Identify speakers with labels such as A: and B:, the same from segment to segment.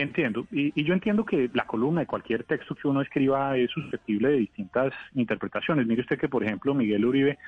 A: Entiendo. Y, y yo entiendo que la columna de cualquier texto que uno escriba es susceptible de distintas interpretaciones. Mire usted que, por ejemplo, Miguel Uribe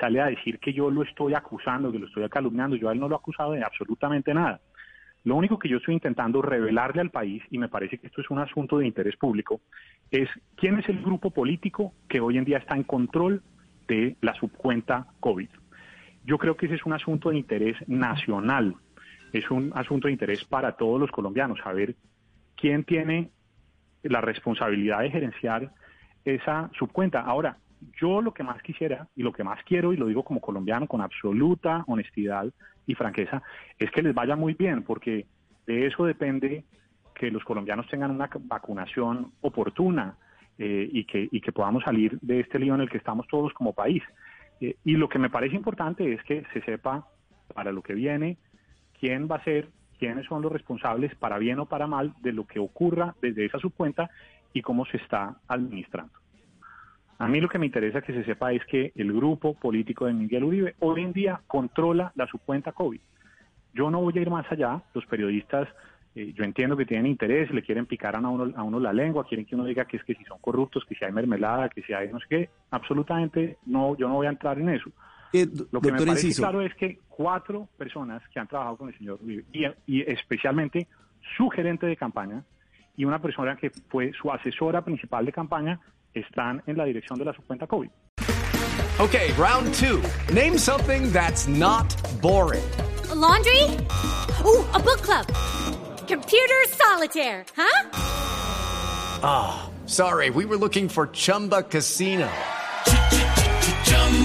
A: sale a decir que yo lo estoy acusando, que lo estoy calumniando. Yo a él no lo he acusado de absolutamente nada. Lo único que yo estoy intentando revelarle al país, y me parece que esto es un asunto de interés público, es quién es el grupo político que hoy en día está en control de la subcuenta COVID. Yo creo que ese es un asunto de interés nacional, es un asunto de interés para todos los colombianos, saber quién tiene la responsabilidad de gerenciar esa subcuenta. Ahora, yo lo que más quisiera y lo que más quiero, y lo digo como colombiano con absoluta honestidad y franqueza, es que les vaya muy bien, porque de eso depende que los colombianos tengan una vacunación oportuna eh, y, que, y que podamos salir de este lío en el que estamos todos como país. Eh, y lo que me parece importante es que se sepa para lo que viene quién va a ser, quiénes son los responsables, para bien o para mal, de lo que ocurra desde esa subcuenta y cómo se está administrando. A mí lo que me interesa que se sepa es que el grupo político de Miguel Uribe hoy en día controla la subcuenta COVID. Yo no voy a ir más allá, los periodistas, eh, yo entiendo que tienen interés, le quieren picar a uno, a uno la lengua, quieren que uno diga que es que si son corruptos, que si hay mermelada, que si hay no sé qué, absolutamente no, yo no voy a entrar en eso.
B: Eh,
A: Lo que me parece
B: Enciso,
A: claro es que cuatro personas que han trabajado con el señor Uribe, y, y especialmente su gerente de campaña y una persona que fue su asesora principal de campaña, están en la dirección de la subcuenta COVID.
C: Okay, round two. Name something that's not boring.
D: A laundry? Ooh, a book club. Computer solitaire, huh?
C: Sorry, we were looking for Chumba Casino.